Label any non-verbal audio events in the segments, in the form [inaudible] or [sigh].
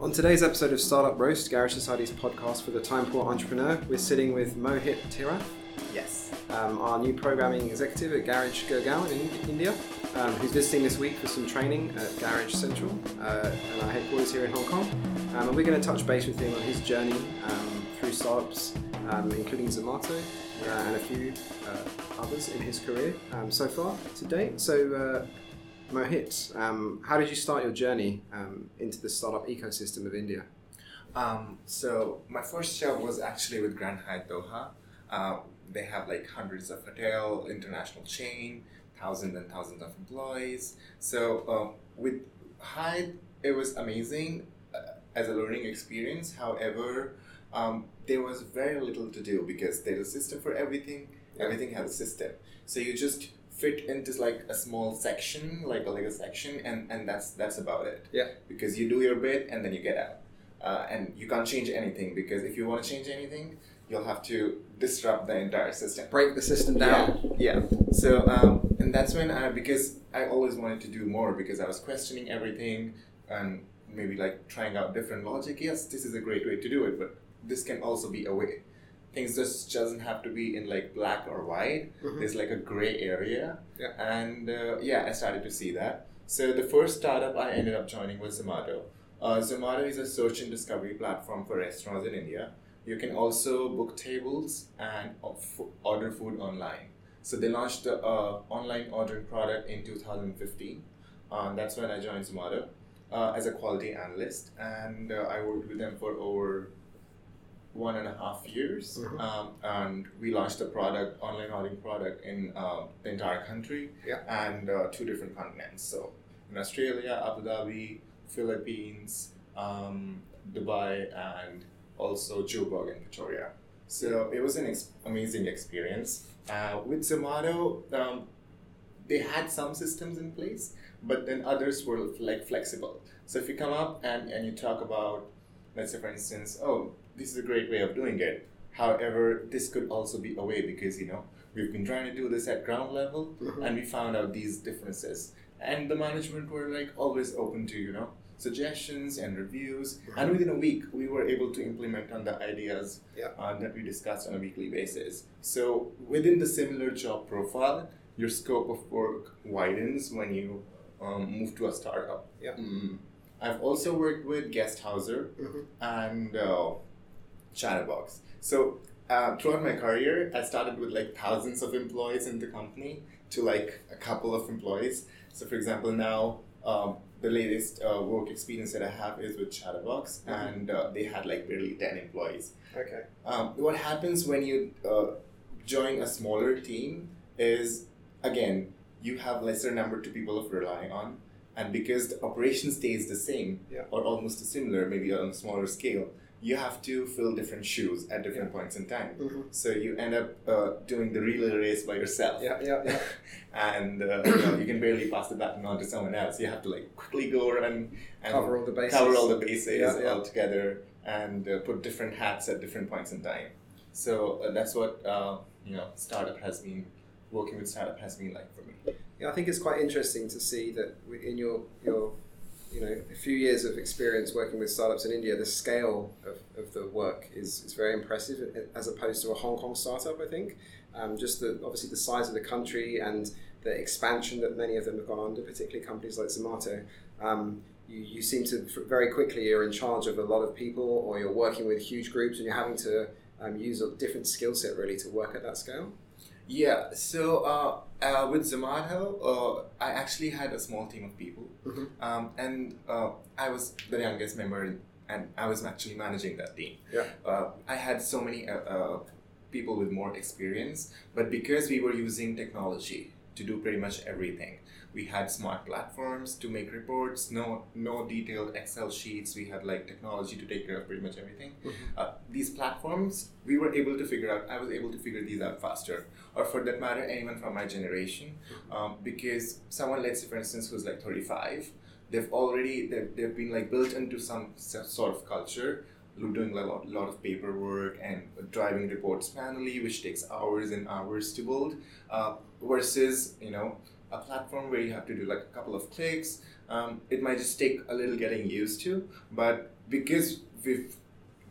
On today's episode of Startup Roast, Garage Society's podcast for the time poor entrepreneur, we're sitting with Mohit Tirath, Yes. um, our new programming executive at Garage Gurgaon in India, um, who's visiting this week for some training at Garage Central uh, and our headquarters here in Hong Kong. Um, and we're going to touch base with him on his journey um, through startups, um, including Zomato uh, and a few uh, others in his career um, so far to date. So, uh, Mohit, um, how did you start your journey um, into the startup ecosystem of India? Um, so my first job was actually with Grand Hyatt Doha. Uh, they have like hundreds of hotel, international chain, thousands and thousands of employees. So um, with Hyatt, it was amazing uh, as a learning experience. However, um, there was very little to do because there's a system for everything. Everything has a system. So you just fit into like a small section, like a Lego section, and, and that's that's about it. Yeah. Because you do your bit and then you get out. Uh, and you can't change anything because if you want to change anything, you'll have to disrupt the entire system. Break the system down. Yeah, yeah. So, um, and that's when I, because I always wanted to do more because I was questioning everything and maybe like trying out different logic. Yes, this is a great way to do it, but this can also be a way. Things just doesn't have to be in like black or white. Mhm. There's like a gray area. Yeah. And uh, yeah, I started to see that. So the first startup I ended up joining was Zomato. Uh, Zomato is a search and discovery platform for restaurants in India. You can also book tables and order food online. So they launched the uh, online ordering product in 2015. Um, that's when I joined Zomato uh, as a quality analyst, and uh, I worked with them for over one and a half years. Mhm. Um, and we launched the product, online ordering product, in uh, the entire country Yeah. and uh, two different continents. So in Australia, Abu Dhabi, Philippines, um, Dubai, and also Joburg and Victoria. So it was an ex- amazing experience. Uh, with Zomato, um, they had some systems in place, but then others were like flexible. So if you come up and, and you talk about, let's say for instance, oh, this is a great way of doing it. However, this could also be a way because you know we've been trying to do this at ground level, Mhm. and we found out these differences. And the management were like always open to you know suggestions and reviews. And within a week, we were able to implement on the ideas Yeah. uh, that we discussed on a weekly basis. So within the similar job profile, your scope of work widens when you um, move to a startup. Yeah. Mm. I've also worked with Guesthouser Mhm. and uh, Chatterbox. So uh, throughout my career, I started with like thousands of employees in the company to like a couple of employees. So for example, now um, the latest uh, work experience that I have is with Chatterbox, Mhm. and uh, they had like barely ten employees. Okay. Um, what happens when you uh, join a smaller team is again you have lesser number to people of relying on, and because the operation stays the same Yeah. or almost similar, maybe on a smaller scale, you have to fill different shoes at different points in time. Mhm. So you end up uh, doing the relay race by yourself. Yeah, yeah, yeah. [laughs] and uh, you, know, you can barely pass the baton on to someone else. You have to like quickly go and, and Cover all the bases. cover all the bases Yeah, yeah. all together and uh, put different hats at different points in time. So uh, that's what uh, you know startup has been working with startup has been like for me. Yeah, I think it's quite interesting to see that in your your you know a few years of experience working with startups in India, the scale of, of the work is, is very impressive as opposed to a Hong Kong startup. I think um, just the obviously the size of the country and the expansion that many of them have gone under, particularly companies like Zomato. Um, you, you seem to very quickly you're in charge of a lot of people, or you're working with huge groups, and you're having to um, use a different skill set really to work at that scale. Yeah. So uh, uh, with Zomato, uh, I actually had a small team of people, Mhm. um, and uh, I was the youngest member, and I was actually managing that team. Yeah. Uh, I had so many uh, uh, people with more experience, but because we were using technology to do pretty much everything, we had smart platforms to make reports. No, no detailed Excel sheets. We had like technology to take care of pretty much everything. Uh, these platforms, we were able to figure out. I was able to figure these out faster, or for that matter, anyone from my generation, um, because someone, let's say, for instance, who's like thirty-five, they've already they've, they've been like built into some sort of culture doing a lot, lot of paperwork and driving reports manually which takes hours and hours to build uh, versus you know a platform where you have to do like a couple of clicks um, it might just take a little getting used to but because we've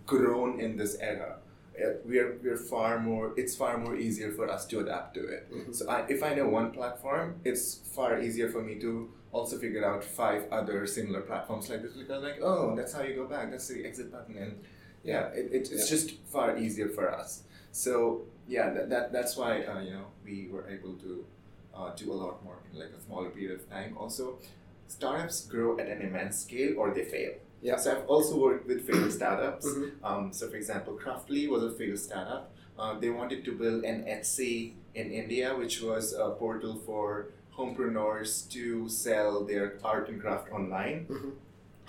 grown in this era, uh, we're we're far more. It's far more easier for us to adapt to it. Mhm. So I, if I know one platform, it's far easier for me to also figure out five other similar platforms like this because like oh that's how you go back that's the exit button and yeah it, it, it's Yeah. just far easier for us so yeah that, that that's why uh, you know we were able to uh, do a lot more in like a smaller period of time also startups grow at an immense scale or they fail Yeah. so I've also worked with failed startups Mhm. um, so for example Craftly was a failed startup uh, they wanted to build an Etsy in India which was a portal for homepreneurs to sell their art and craft online Mhm.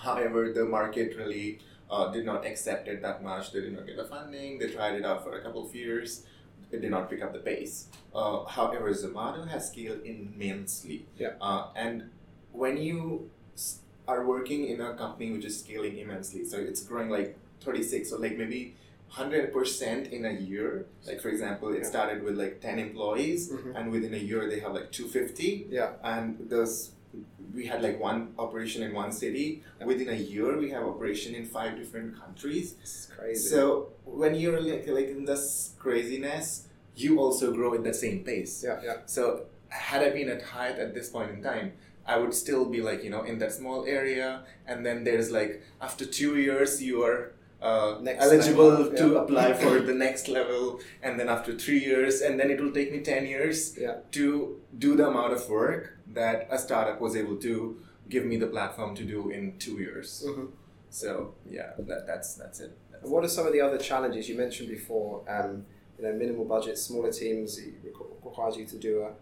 However, the market really uh, did not accept it that much. They did not get the funding. They tried it out for a couple of years. It did not pick up the pace. Uh, however, Zomato has scaled immensely. Yeah. Uh, and when you are working in a company which is scaling immensely, so it's growing like 36 or like maybe 100% in a year. Like, for example, it Yeah. started with like 10 employees, Mhm. and within a year, they have like 250 Yeah. and those we had like one operation in one city. Within a year we have operation in five different countries. It's crazy. so when you're like, like in this craziness you also grow at the same pace. Yeah, yeah. so had i been at Hyatt at this point in time i would still be like you know in that small area. And then there's like after two years you are uh, Next eligible level, to yeah. apply [laughs] for the next level and then after three years and then it will take me 10 years Yeah. to do the amount of work that a startup was able to give me the platform to do in two years. Mhm. So yeah, that, that's that's it. That's what are some of the other challenges you mentioned before? Um, you know, minimal budget, smaller teams requires you to do a,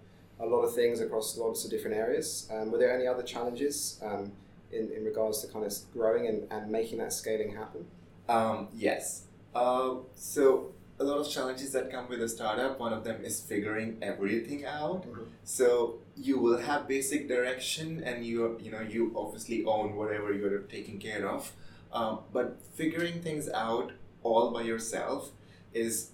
a lot of things across lots of different areas. Um, were there any other challenges um, in, in regards to kind of growing and, and making that scaling happen? Um, yes. Uh, so a lot of challenges that come with a startup. One of them is figuring everything out. So you will have basic direction, and you you know you obviously own whatever you're taking care of. Um, but figuring things out all by yourself is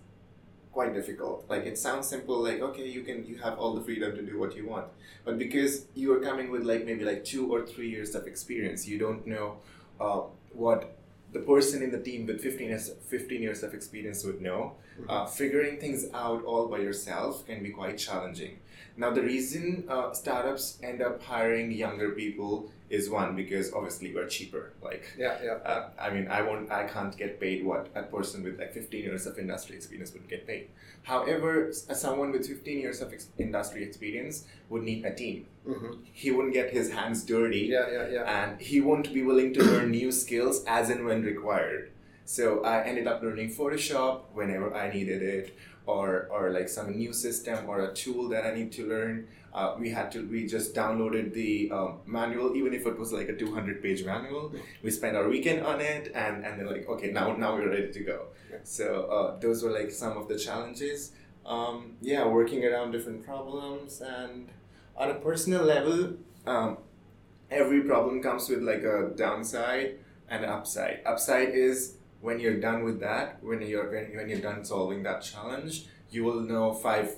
quite difficult. Like it sounds simple, like okay, you can you have all the freedom to do what you want, but because you are coming with like maybe like two or three years of experience, you don't know uh, what the person in the team with 15 years, 15 years of experience would know. Uh, figuring things out all by yourself can be quite challenging. Now, the reason uh, startups end up hiring younger people is one because obviously we're cheaper. Like, Yeah, yeah. uh, I mean, I won't, I can't get paid what a person with like 15 years of industry experience would get paid. However, someone with 15 years of ex- industry experience would need a team. hmm He wouldn't get his hands dirty Yeah, yeah, yeah. and he won't be willing to learn new skills as and when required. So I ended up learning Photoshop whenever I needed it, or or like some new system or a tool that I need to learn. Uh, we had to we just downloaded the um, manual, even if it was like a two hundred page manual. We spent our weekend on it, and and then like okay now now we're ready to go. Yeah. So uh, those were like some of the challenges. Um, yeah, working around different problems and on a personal level. Um, every problem comes with like a downside and an upside. Upside is when you're done with that, when you're when, when you're done solving that challenge, you will know five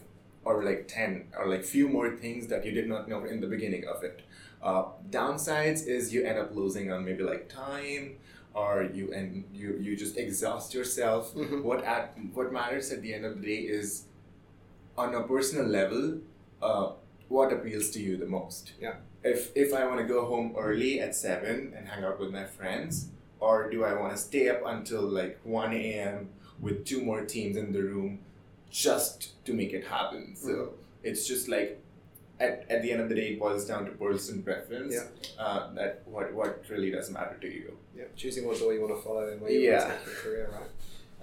or like ten or like few more things that you did not know in the beginning of it. Uh, downsides is you end up losing on maybe like time or you and you you just exhaust yourself. Mhm. What at what matters at the end of the day is on a personal level, uh, what appeals to you the most Yeah. if if I want to go home early at seven and hang out with my friends, or do I want to stay up until like one a.m. with two more teams in the room just to make it happen? So Mhm. it's just like at, at the end of the day, it boils down to personal preference. Yeah. Uh, that what what really does matter to you. Yeah, choosing what door you want to follow and where you Yeah. want to take your career, right?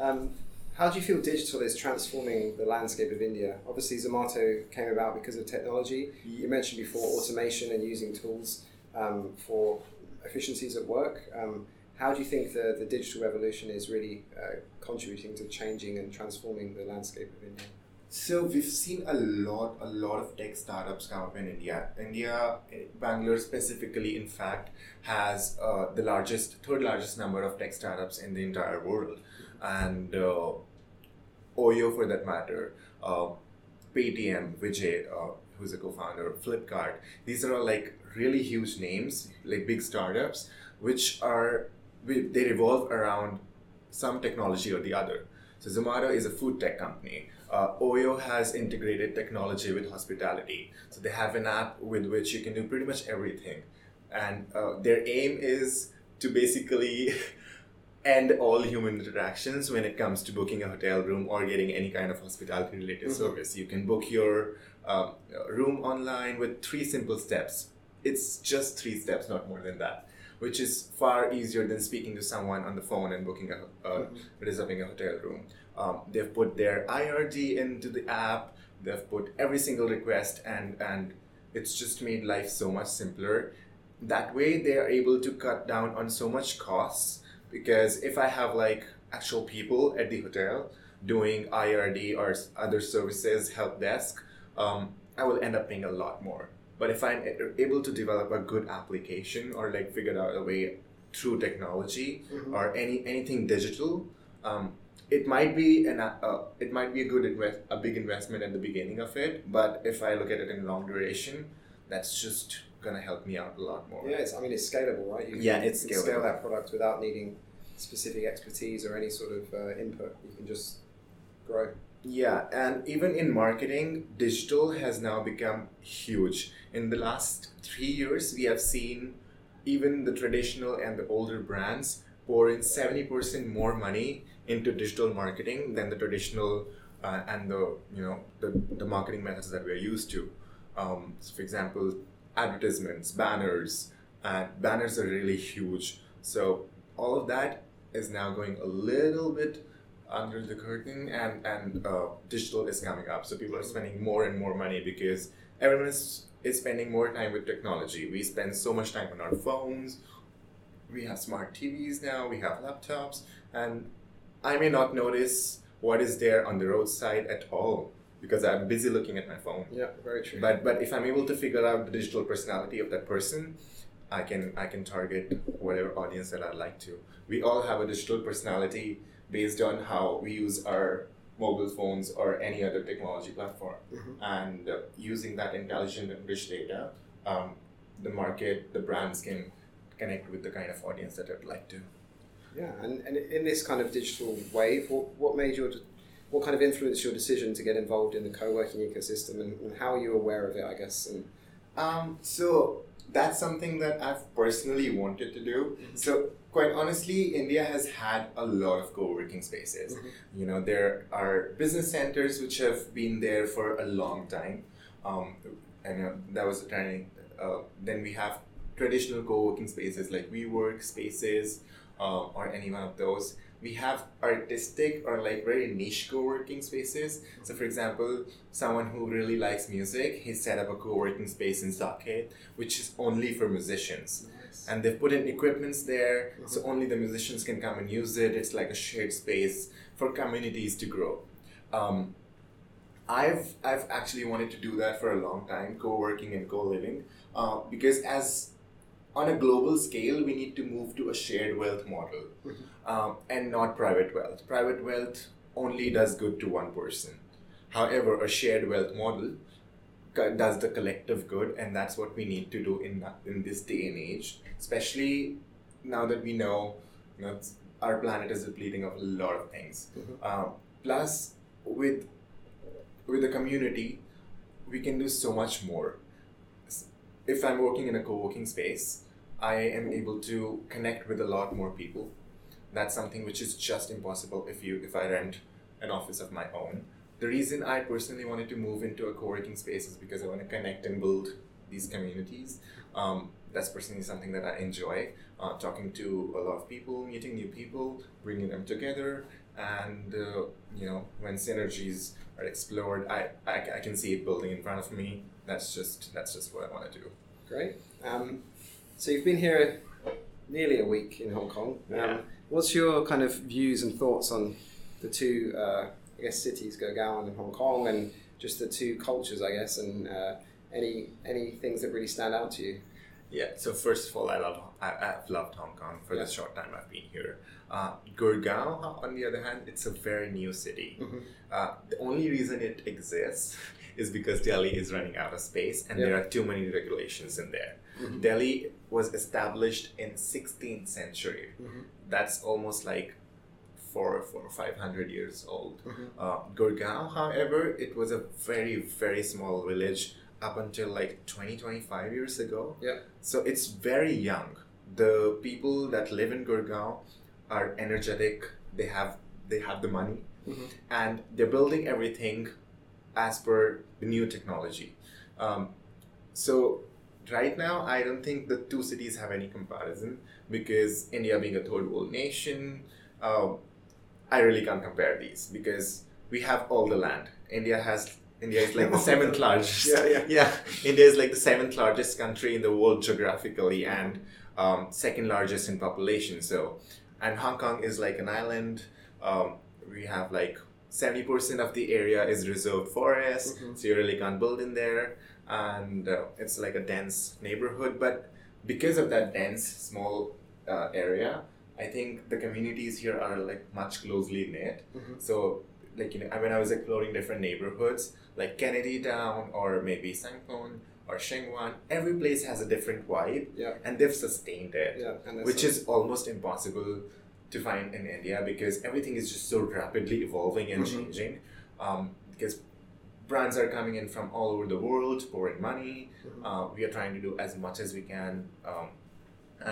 Um, how do you feel digital is transforming the landscape of India? Obviously, Zomato came about because of technology. You mentioned before automation and using tools um, for efficiencies at work. Um, how do you think the, the digital revolution is really uh, contributing to changing and transforming the landscape of India? So we've seen a lot, a lot of tech startups come up in India. India, eh, Bangalore specifically, in fact, has uh, the largest, third largest number of tech startups in the entire world, and uh, Oyo, for that matter, uh, Paytm, Vijay, uh, who's a co-founder of Flipkart. These are all like really huge names, like big startups, which are we, they revolve around some technology or the other. So Zomato is a food tech company. Uh, Oyo has integrated technology with hospitality. So they have an app with which you can do pretty much everything. And uh, their aim is to basically [laughs] end all human interactions when it comes to booking a hotel room or getting any kind of hospitality related Mhm. service. You can book your um, room online with three simple steps. It's just three steps, not more than that, which is far easier than speaking to someone on the phone and booking a uh, Mhm. reserving a hotel room. Um, they've put their IRD into the app. They've put every single request, and and it's just made life so much simpler. That way, they are able to cut down on so much costs because if I have like actual people at the hotel doing IRD or other services, help desk, um, I will end up paying a lot more. But if I'm able to develop a good application or like figure out a way through technology Mhm. or any anything digital, um, it might be an uh, it might be a good invest a big investment at the beginning of it. But if I look at it in long duration, that's just gonna help me out a lot more. Yeah, it's, I mean, it's scalable, right? You Yeah, can, it's you can scale that product without needing specific expertise or any sort of uh, input. You can just grow. Yeah, and even in marketing, digital has now become huge. In the last three years, we have seen even the traditional and the older brands pour in 70% more money into digital marketing than the traditional uh, and the you know the, the marketing methods that we're used to. Um, so for example, advertisements, banners, and banners are really huge. So all of that is now going a little bit under the curtain and and uh, digital is coming up. So people are spending more and more money because everyone is, is spending more time with technology. We spend so much time on our phones. We have smart tvs now. We have laptops. And i may not notice what is there on the roadside at all because i'm busy looking at my phone. Yeah, very true. but but if i'm able to figure out the digital personality of that person i can i can target whatever audience that i'd like to. We all have a digital personality based on how we use our mobile phones or any other technology platform Mhm. and uh, using that intelligent and rich data um, the market the brands can connect with the kind of audience that i'd like to Yeah, and, and in this kind of digital wave, what, what made your, what kind of influenced your decision to get involved in the co-working ecosystem, and, and how are you aware of it? I guess. And Um, so that's something that I've personally wanted to do. So quite honestly, India has had a lot of co-working spaces. Mhm. You know, there are business centers which have been there for a long time, um, and uh, that was the turning. Uh, then we have traditional co-working spaces like WeWork spaces, uh, or any one of those. We have artistic or like very niche co-working spaces. So, for example, someone who really likes music, he set up a co-working space in Saket, which is only for musicians. And they've put in equipments there, so only the musicians can come and use it. It's like a shared space for communities to grow. Um, I've I've actually wanted to do that for a long time, co-working and co-living, uh, because as on a global scale, we need to move to a shared wealth model, Mhm. um, and not private wealth. Private wealth only does good to one person. However, a shared wealth model does the collective good, and that's what we need to do in in this day and age, especially now that we know, you know our planet is depleting of a lot of things. Mhm. Um, plus, with with the community, we can do so much more. If I'm working in a co-working space, I am able to connect with a lot more people. That's something which is just impossible if you if I rent an office of my own. The reason I personally wanted to move into a co-working space is because I want to connect and build these communities. Um, that's personally something that I enjoy. Uh, talking to a lot of people, meeting new people, bringing them together, and uh, you know when synergies are explored, I, I, I can see it building in front of me. That's just that's just what I want to do. Great. Um, so you've been here nearly a week in Hong Kong. Um, Yeah. What's your kind of views and thoughts on the two, uh, I guess, cities, Gurgaon and Hong Kong, and just the two cultures, I guess, and uh, any any things that really stand out to you? Yeah. So first of all, I love I, I've loved Hong Kong for Yeah. the short time I've been here. Uh, Gurgaon, on the other hand, it's a very new city. Mhm. Uh, the only reason it exists is because Delhi is running out of space, and there are too many regulations in there. Mhm. Delhi was established in 16th century. Mhm. That's almost like four, four or five hundred years old. Mhm. Uh, Gurgaon, however, it was a very, very small village up until like 20, 25 years ago. Yeah. So it's very young. The people that live in Gurgaon are energetic. They have they have the money, Mhm. and they're building everything as per the new technology. Um, so right now, I don't think the two cities have any comparison because India being a third world nation, um, I really can't compare these because we have all the land. India has India is like the [laughs] seventh largest. Yeah, yeah. [laughs] yeah. India is like the seventh largest country in the world geographically and um, second largest in population. So, and Hong Kong is like an island. Um, we have like seventy percent of the area is reserved forest, Mhm. so you really can't build in there, and uh, it's like a dense neighborhood. But because of that dense small uh, area, I think the communities here are like much closely knit. Mhm. So, like you know, when I was exploring different neighborhoods, like Kennedy Town or maybe Sangpon or Sheung Wan, every place has a different vibe, Yeah. and they've sustained it, Yeah. Which is almost impossible to find in India because everything is just so rapidly evolving and Mhm. changing. Um, because brands are coming in from all over the world, pouring money. Mhm. Uh, we are trying to do as much as we can, um,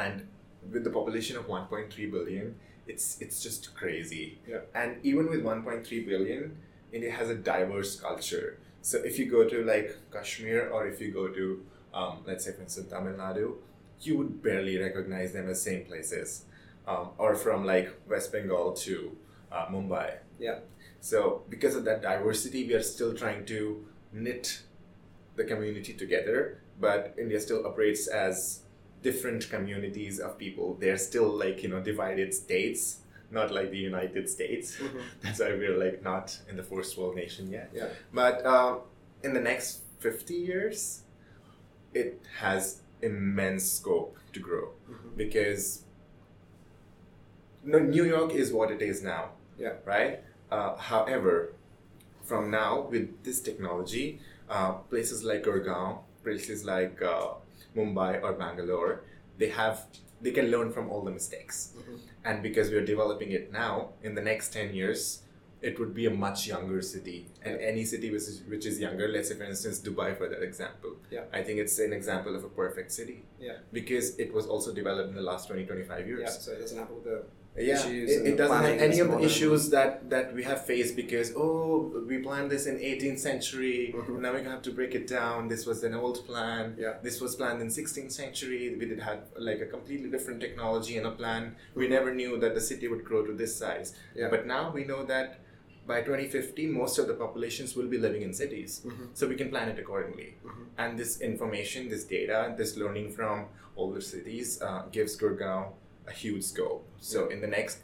and with the population of 1.3 billion, it's it's just crazy. Yeah. And even with 1.3 billion, India has a diverse culture. So if you go to like Kashmir or if you go to, um, let's say for instance Tamil Nadu, you would barely recognize them as same places. Um, or from like West Bengal to uh, Mumbai. Yeah. So because of that diversity, we are still trying to knit the community together, but India still operates as different communities of people. They're still like, you know, divided states, not like the United States. Mhm. [laughs] That's why we're like not in the first world nation yet. Yeah. But um, in the next 50 years, it has immense scope to grow Mhm. because New York is what it is now. Yeah. Right? Uh, however, from now, with this technology, uh, places like Gurgaon, places like uh, Mumbai or Bangalore, they have they can learn from all the mistakes. Mhm. And because we are developing it now, in the next 10 years, it would be a much younger city. And any city which is, which is younger, let's say for instance Dubai for that example. Yeah. I think it's an example of a perfect city. Yeah. Because it was also developed in the last 20, 25 years. Yeah. So it doesn't have all the Yeah, it, it doesn't have any of the issues that, that we have faced because, oh, we planned this in 18th century, Mhm. now we're to have to break it down. This was an old plan. Yeah. This was planned in 16th century. We did have like a completely different technology and a plan. We Mhm. never knew that the city would grow to this size. Yeah. But now we know that by 2050, most of the populations will be living in cities. Mhm. So we can plan it accordingly. Mhm. And this information, this data, this learning from older cities uh, gives Gurgaon a huge scope. So in the next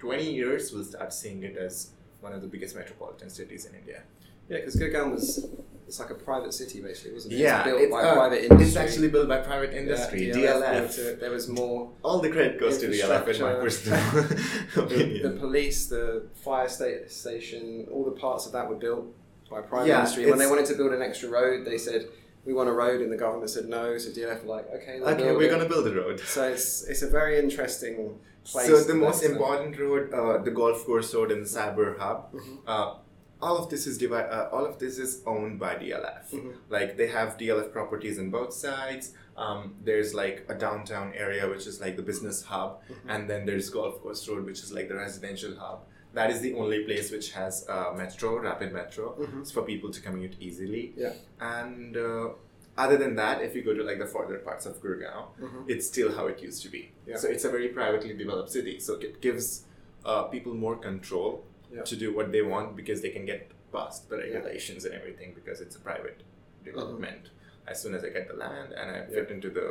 20 years, we'll start seeing it as one of the biggest metropolitan cities in India. Yeah, because Gurgaon was it's like a private city basically, wasn't it? Yeah, it's built it's, by uh. It's actually built by private industry, Yeah, DLF. brought it. There was more All the credit goes to DLF in my personal [laughs] [laughs] the, opinion. the police, the fire station, all the parts of that were built by private Yeah, industry. When they wanted to build an extra road, they said we want a road, and the government said no. So DLF were like, okay, they'll okay, build we're gonna build a road. So it's it's a very interesting place. So the most go to. important road, uh, the golf course road in the Cyber Hub, Mhm. uh, all of this is divi- uh, all of this is owned by DLF. Mhm. Like they have DLF properties on both sides. Um, there's like a downtown area which is like the business hub, Mhm. and then there's Golf Course Road which is like the residential hub. That is the only place which has uh, metro, rapid metro, Mhm. For people to commute easily. Yeah. And uh, other than that, if you go to like the further parts of Gurgaon, Mhm. it's still how it used to be. Yeah. So it's a very privately developed city. So it gives uh, people more control Yeah. to do what they want because they can get past the regulations and everything because it's a private development. As soon as I get the land and I fit into the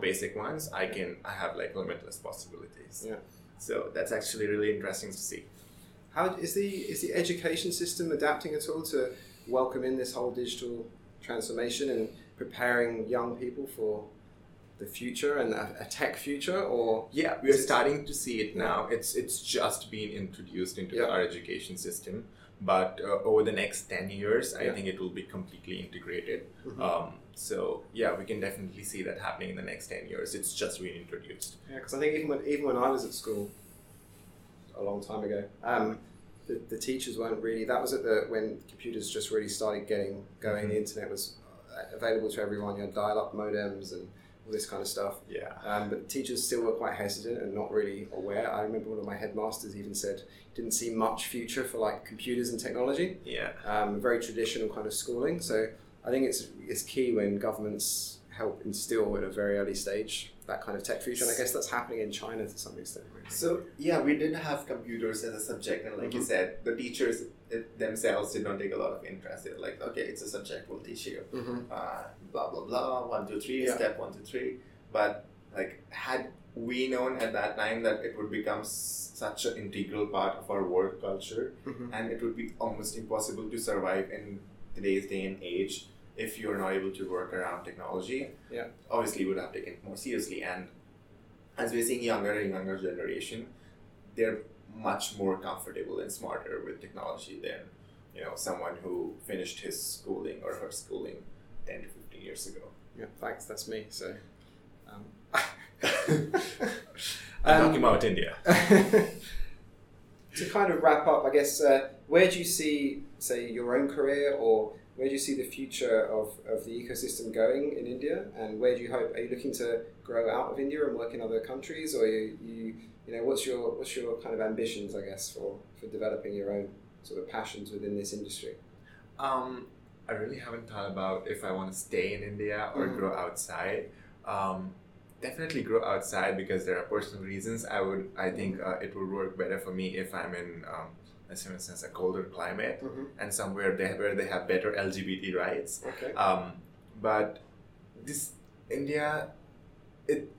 basic ones, I can I have like limitless possibilities. Yeah. So that's actually really interesting to see. How is the is the education system adapting at all to welcome in this whole digital transformation and preparing young people for the future and a, a tech future, or Yeah, we are starting to see it now. It's it's just been introduced into Yeah. our education system, but uh, over the next ten years, I Yeah. think it will be completely integrated. Mhm. Um, so yeah, we can definitely see that happening in the next ten years. It's just been introduced. Yeah, because I think even when even when I was at school, a long time ago, um, the, the teachers weren't really. That was at the when computers just really started getting going. The internet was uh, available to everyone. You had dial-up modems and all this kind of stuff. Yeah. Um, but teachers still were quite hesitant and not really aware. I remember one of my headmasters even said didn't see much future for like computers and technology. Yeah. Um, very traditional kind of schooling. So I think it's it's key when governments help instill at a very early stage that kind of tech future. And I guess that's happening in China to some extent. So yeah, we didn't have computers as a subject, and like you Mhm. said, the teachers themselves did not take a lot of interest. They were like, okay, it's a subject, we'll teach you. Mm-hmm. uh, blah blah blah one two three Yeah. step one two three but like had we known at that time that it would become s- such an integral part of our work culture Mm-hmm. and it would be almost impossible to survive in today's day and age if you're not able to work around technology Yeah. obviously would have taken it more seriously and as we're seeing younger and younger generation they're much more comfortable and smarter with technology than you know someone who finished his schooling or her schooling 10 to 15 years ago Yeah, thanks. That's me. So. Um, [laughs] i'm Um, talking about india [laughs] to kind of wrap up, I guess, uh, where do you see, say, your own career, or where do you see the future of, of the ecosystem going in India? And where do you hope? Are you looking to grow out of India and work in other countries, or you, you, you know, what's your what's your kind of ambitions, I guess, for for developing your own sort of passions within this industry? um, i really haven't thought about if i want to stay in india or Mhm. grow outside um, definitely grow outside because there are personal reasons i would i think uh, it would work better for me if i'm in um, say for instance a colder climate Mm-hmm. and somewhere they, where they have better lgbt rights Okay. um, but this India, it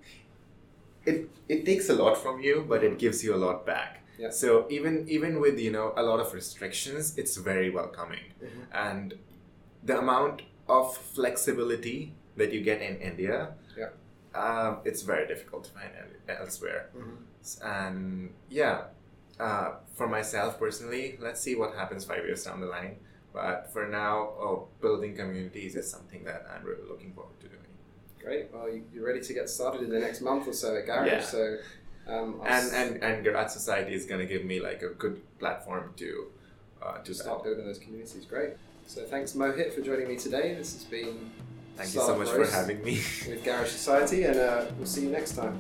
it it takes a lot from you, but it gives you a lot back. Yeah. So even even with you know a lot of restrictions, it's very welcoming, Mhm. and the amount of flexibility that you get in India, Yeah. um, it's very difficult to find el- elsewhere. Mhm. And yeah, uh, for myself personally, let's see what happens five years down the line. But for now, oh, building communities is something that I'm really looking forward to doing. Great. Well, you, you're ready to get started in the next month or so at Garage. Yeah. So. Um, And s- and and Garage Society is gonna give me like a good platform to uh, to to start. building those communities. Great. So thanks Mohit for joining me today. This has been Thank you so much for having me. with Garage Society, and uh, we'll see you next time.